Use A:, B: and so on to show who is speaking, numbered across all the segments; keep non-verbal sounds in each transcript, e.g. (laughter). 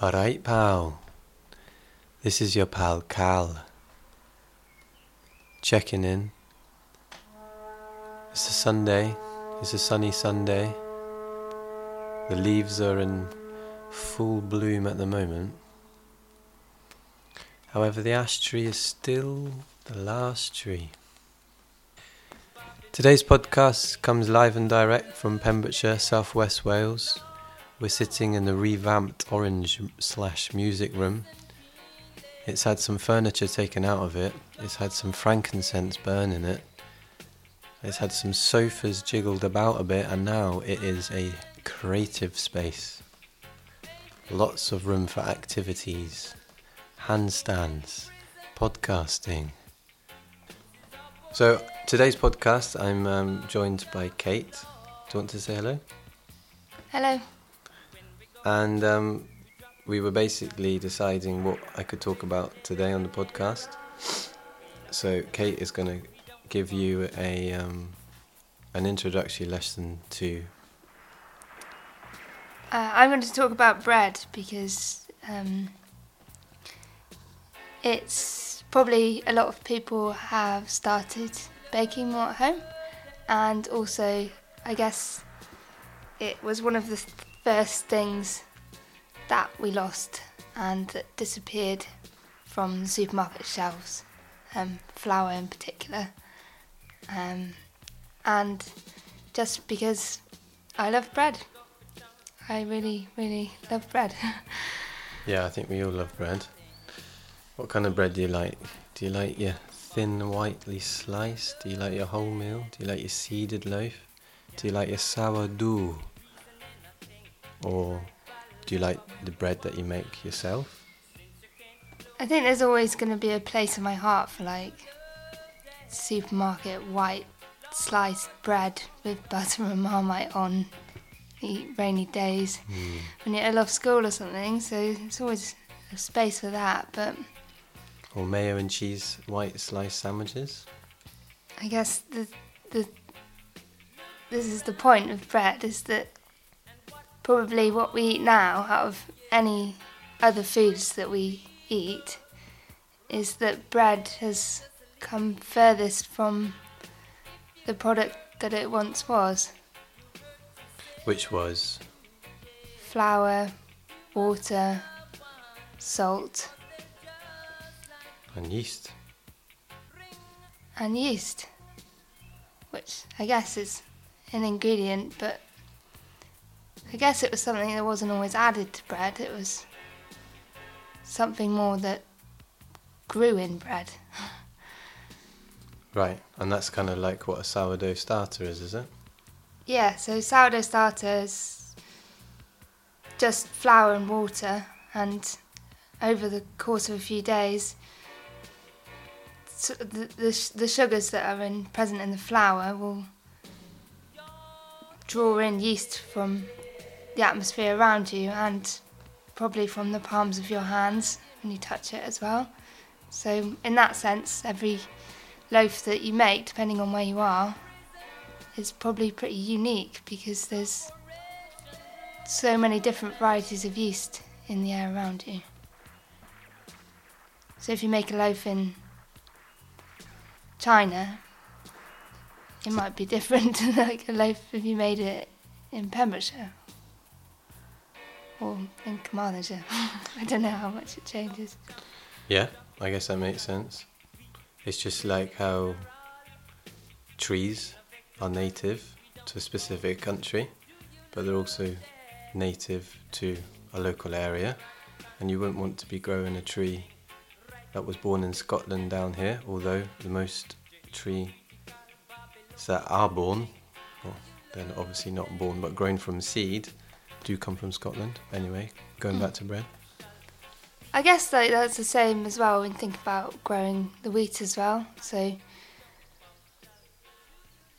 A: Alright, pal. This is your pal Cal. Checking in. It's a Sunday. It's a sunny Sunday. The leaves are in full bloom at the moment. However, the ash tree is still the last tree. Today's podcast comes live and direct from Pembrokeshire, South West Wales. We're sitting in the revamped orange slash music room. It's had some furniture taken out of it. It's had some frankincense burn in it. It's had some sofas jiggled about a bit, and now it is a creative space. Lots of room for activities, handstands, podcasting. So, today's podcast, I'm um, joined by Kate. Do you want to say hello?
B: Hello.
A: And um, we were basically deciding what I could talk about today on the podcast. So Kate is going to give you a um, an introductory lesson to.
B: Uh, I'm going to talk about bread because um, it's probably a lot of people have started baking more at home, and also I guess it was one of the first things that we lost and that disappeared from supermarket shelves, um, flour in particular. Um, and just because I love bread, I really, really love bread. (laughs)
A: Yeah, I think we all love bread. What kind of bread do you like? Do you like your thin, whitely sliced? Do you like your wholemeal? Do you like your seeded loaf? Do you like your sourdough? Or do you like the bread that you make yourself?
B: I think there's always going to be a place in my heart for like supermarket white sliced bread with butter and marmite on the rainy days
A: Mm.
B: when you're ill off school or something. So it's always a space for that. But
A: Or mayo and cheese white sliced sandwiches?
B: I guess the the this is the point of bread is that probably what we eat now out of any other foods that we eat is that bread has come furthest from the product that it once was.
A: Which was
B: Flour, water, salt,
A: and yeast.
B: and yeast, which I guess is an ingredient, but I guess it was something that wasn't always added to bread. It was something more that grew in bread.
A: Right, and that's kind of like what a sourdough starter is, is it?
B: Yeah, so sourdough starters, just flour and water, and over the course of a few days, s- the, the, sh- the sugars that are in, present in the flour will draw in yeast from the atmosphere around you and probably from the palms of your hands when you touch it as well. So, in that sense, every loaf that you make, depending on where you are, is probably pretty unique because there's so many different varieties of yeast in the air around you. So if you make a loaf in China, it might be different (laughs) to like a loaf if you made it in Pembrokeshire or in Carmarthenshire. (laughs) I don't know how much it changes.
A: Yeah, I guess that makes sense. It's just like how trees are native to a specific country, but they're also native to a local area. And you wouldn't want to be growing a tree that was born in Scotland down here, although the most trees that are born, well, they're obviously not born, but grown from seed, do you come from Scotland. Anyway, going back to bread.
B: I guess like that's the same as well when you think about growing the wheat as well. So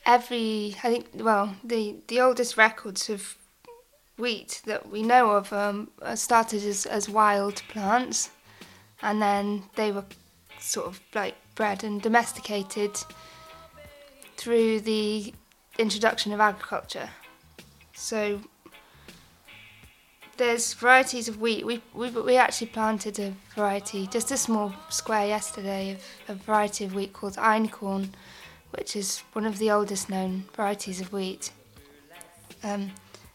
B: every I think well the the oldest records of wheat that we know of um, started as, as wild plants, and then they were sort of like bred and domesticated through the introduction of agriculture. So there's varieties of wheat. We, we we actually planted a variety, just a small square yesterday of a variety of wheat called einkorn, which is one of the oldest known varieties of wheat. Um,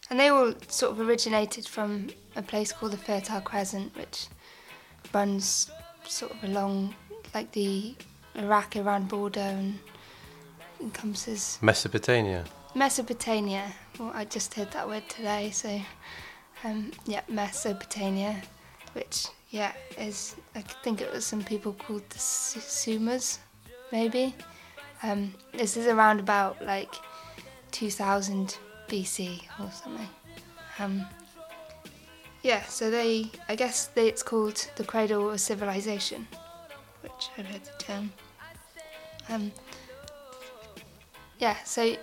B: and they all sort of originated from a place called the Fertile Crescent, which runs sort of along like the Iraq Iran border and encompasses
A: Mesopotamia.
B: Mesopotamia. Well, I just heard that word today, so um, yeah, Mesopotamia, which yeah is I think it was some people called the Sumers, maybe. Um, this is around about like 2000 BC or something. Um, yeah, so they, I guess they, it's called the cradle of civilization, which I've heard the term. Um, yeah, so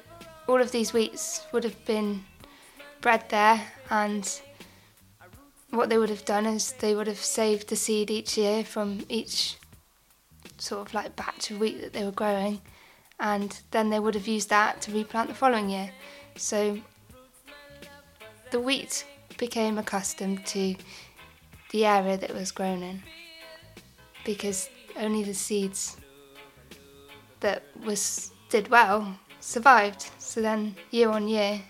B: all of these wheats would have been bred there, and what they would have done is they would have saved the seed each year from each sort of like batch of wheat that they were growing, and then they would have used that to replant the following year. So the wheat became accustomed to the area that it was grown in because only the seeds that was did well survived. So then, year on year,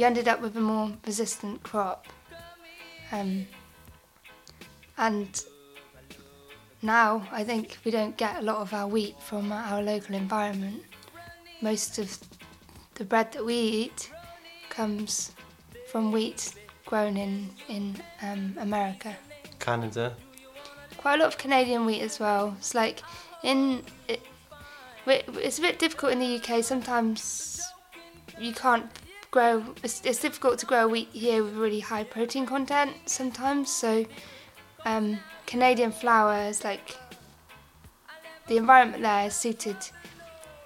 B: you ended up with a more resistant crop. Um, and now I think we don't get a lot of our wheat from our local environment. Most of the bread that we eat comes from wheat grown in in um, America.
A: Canada.
B: Quite a lot of Canadian wheat as well. It's like in it, it's a bit difficult in the UK. Sometimes you can't grow. It's, it's difficult to grow wheat here with really high protein content. Sometimes, so um, Canadian flour is like the environment there is suited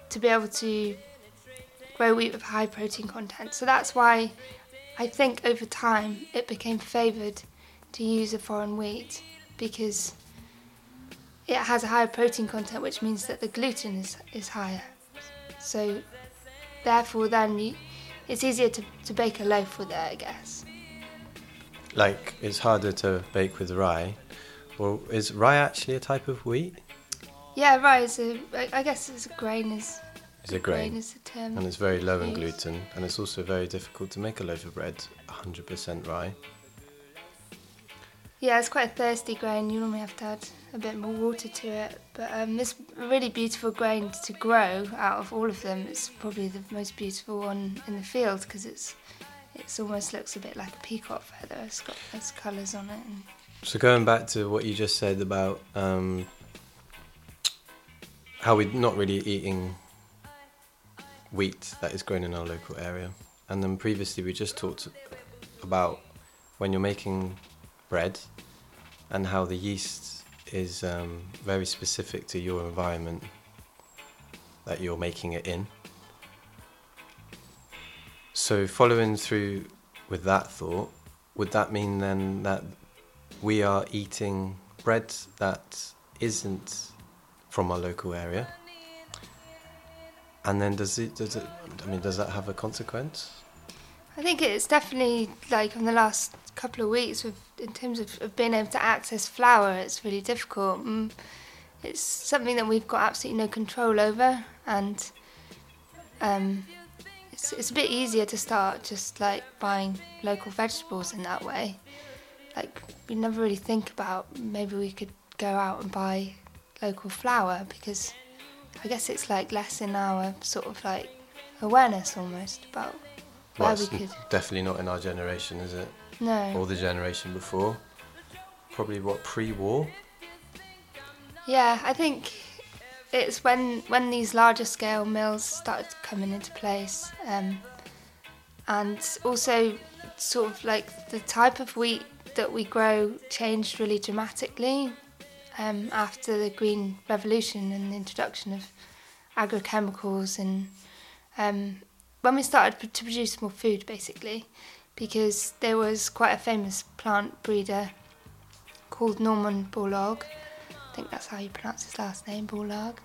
B: to be able to grow wheat with high protein content. So that's why I think over time it became favoured to use a foreign wheat because it has a higher protein content, which means that the gluten is, is higher. So, therefore, then you, it's easier to, to bake a loaf with it, I guess.
A: Like, it's harder to bake with rye. Well, is rye actually a type of wheat?
B: Yeah, rye is a, I guess it's a grain is
A: it's a grain,
B: grain is the term.
A: and it's very low in gluten, and it's also very difficult to make a loaf of bread 100% rye.
B: Yeah, it's quite a thirsty grain. You normally have to add a bit more water to it. But um, this really beautiful grain to grow out of all of them. It's probably the most beautiful one in the field because it's it's almost looks a bit like a peacock feather. It's got those colours on it.
A: so going back to what you just said about um, how we're not really eating wheat that is grown in our local area. And then previously we just talked about when you're making bread and how the yeast is um, very specific to your environment that you're making it in. So, following through with that thought, would that mean then that we are eating bread that isn't from our local area? And then does it does it I mean does that have a consequence?
B: I think it's definitely like in the last couple of weeks with in terms of, of being able to access flour it's really difficult. Mm, it's something that we've got absolutely no control over and um, it's, it's a bit easier to start just like buying local vegetables in that way. Like we never really think about maybe we could go out and buy local flour because I guess it's like less in our sort of like awareness almost about
A: well,
B: we could.
A: Definitely not in our generation, is it?
B: No.
A: Or the generation before. Probably what pre-war.
B: Yeah, I think it's when when these larger scale mills started coming into place, um, and also sort of like the type of wheat that we grow changed really dramatically um, after the Green Revolution and the introduction of agrochemicals and um, when we started to produce more food basically because there was quite a famous plant breeder called Norman Borlaug. I think that's how you pronounce his last name, Borlaug.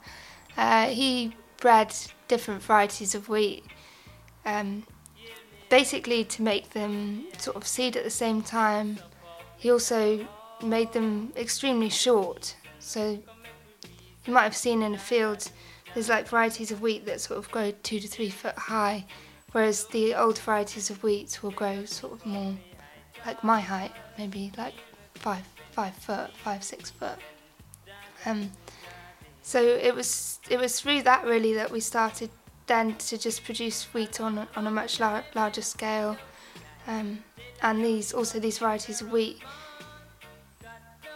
B: Uh, he bred different varieties of wheat um, basically to make them sort of seed at the same time. He also made them extremely short. So you might have seen in a field, there's like varieties of wheat that sort of grow two to three foot high, whereas the old varieties of wheat will grow sort of more like my height, maybe like five five foot, five six foot. Um, so it was it was through that really that we started then to just produce wheat on on a much lar- larger scale, um, and these also these varieties of wheat.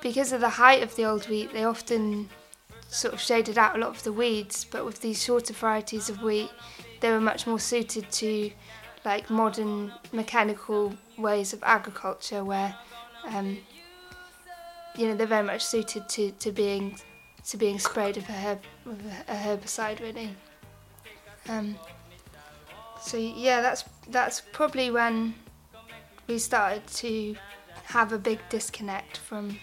B: Because of the height of the old wheat, they often sort of shaded out a lot of the weeds, but with these shorter varieties of wheat, they were much more suited to like modern mechanical ways of agriculture where um, you know they're very much suited to, to being to being sprayed with a, herb, with a herbicide really. Um, so yeah, that's that's probably when we started to have a big disconnect from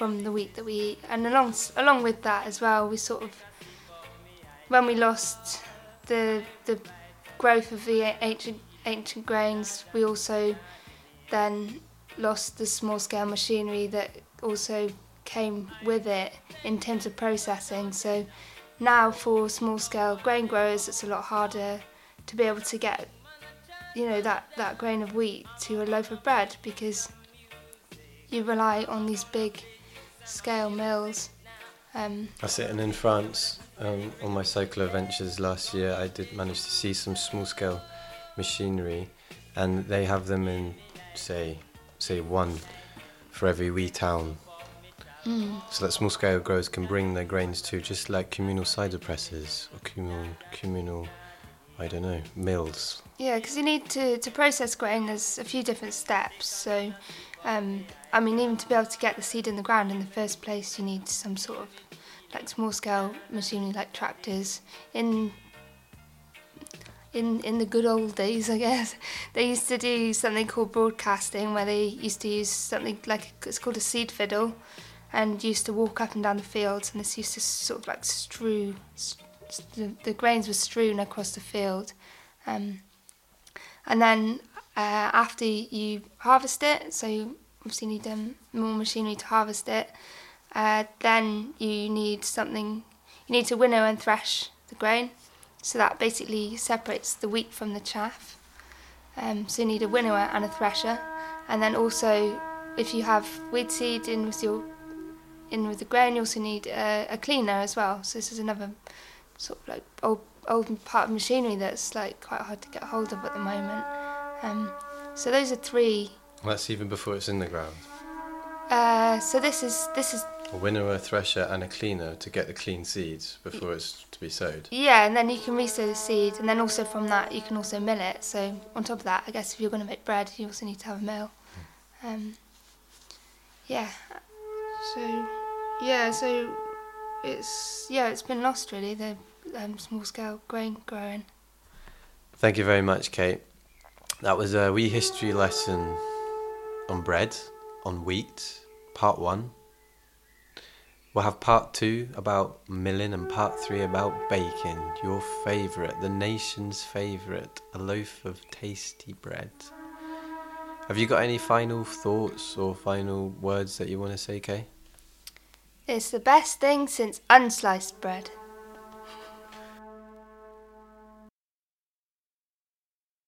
B: from the wheat that we eat, and along along with that as well, we sort of when we lost the the growth of the ancient ancient grains, we also then lost the small scale machinery that also came with it in terms of processing. So now for small scale grain growers, it's a lot harder to be able to get you know that that grain of wheat to a loaf of bread because you rely on these big scale mills. Um,
A: That's it. And in France, um, on my cycle adventures last year, I did manage to see some small scale machinery, and they have them in, say, say one for every wee town.
B: mm.
A: So that small scale growers can bring their grains to just like communal cider presses or communal, communal, I don't know, mills.
B: Yeah, because you need to, to process grain, there's a few different steps. So, um, I mean, even to be able to get the seed in the ground in the first place, you need some sort of like small scale machinery like tractors. In in in the good old days, I guess (laughs) they used to do something called broadcasting, where they used to use something like it's called a seed fiddle, and used to walk up and down the fields, and this used to sort of like strew. The, the grains were strewn across the field, um, and then uh, after you harvest it, so you obviously need um, more machinery to harvest it. Uh, then you need something. You need to winnow and thresh the grain, so that basically separates the wheat from the chaff. Um, so you need a winnower and a thresher, and then also if you have wheat seed in with your in with the grain, you also need a, a cleaner as well. So this is another sort of like old old part of machinery that's like quite hard to get hold of at the moment. Um, so those are three.
A: That's even before it's in the ground.
B: Uh, so this is this is
A: A winnower, a thresher, and a cleaner to get the clean seeds before it's to be sowed.
B: yeah, and then you can resow the seed, and then also from that you can also mill it. So on top of that, I guess if you're going to make bread, you also need to have a mill. Um, yeah. So yeah, so it's yeah, it's been lost really the um, small scale grain growing.
A: Thank you very much, Kate. That was a wee history lesson on bread, on wheat, part one. We'll have part two about milling and part three about baking, your favourite, the nation's favourite, a loaf of tasty bread. Have you got any final thoughts or final words that you want to say, Kay?
B: It's the best thing since unsliced bread.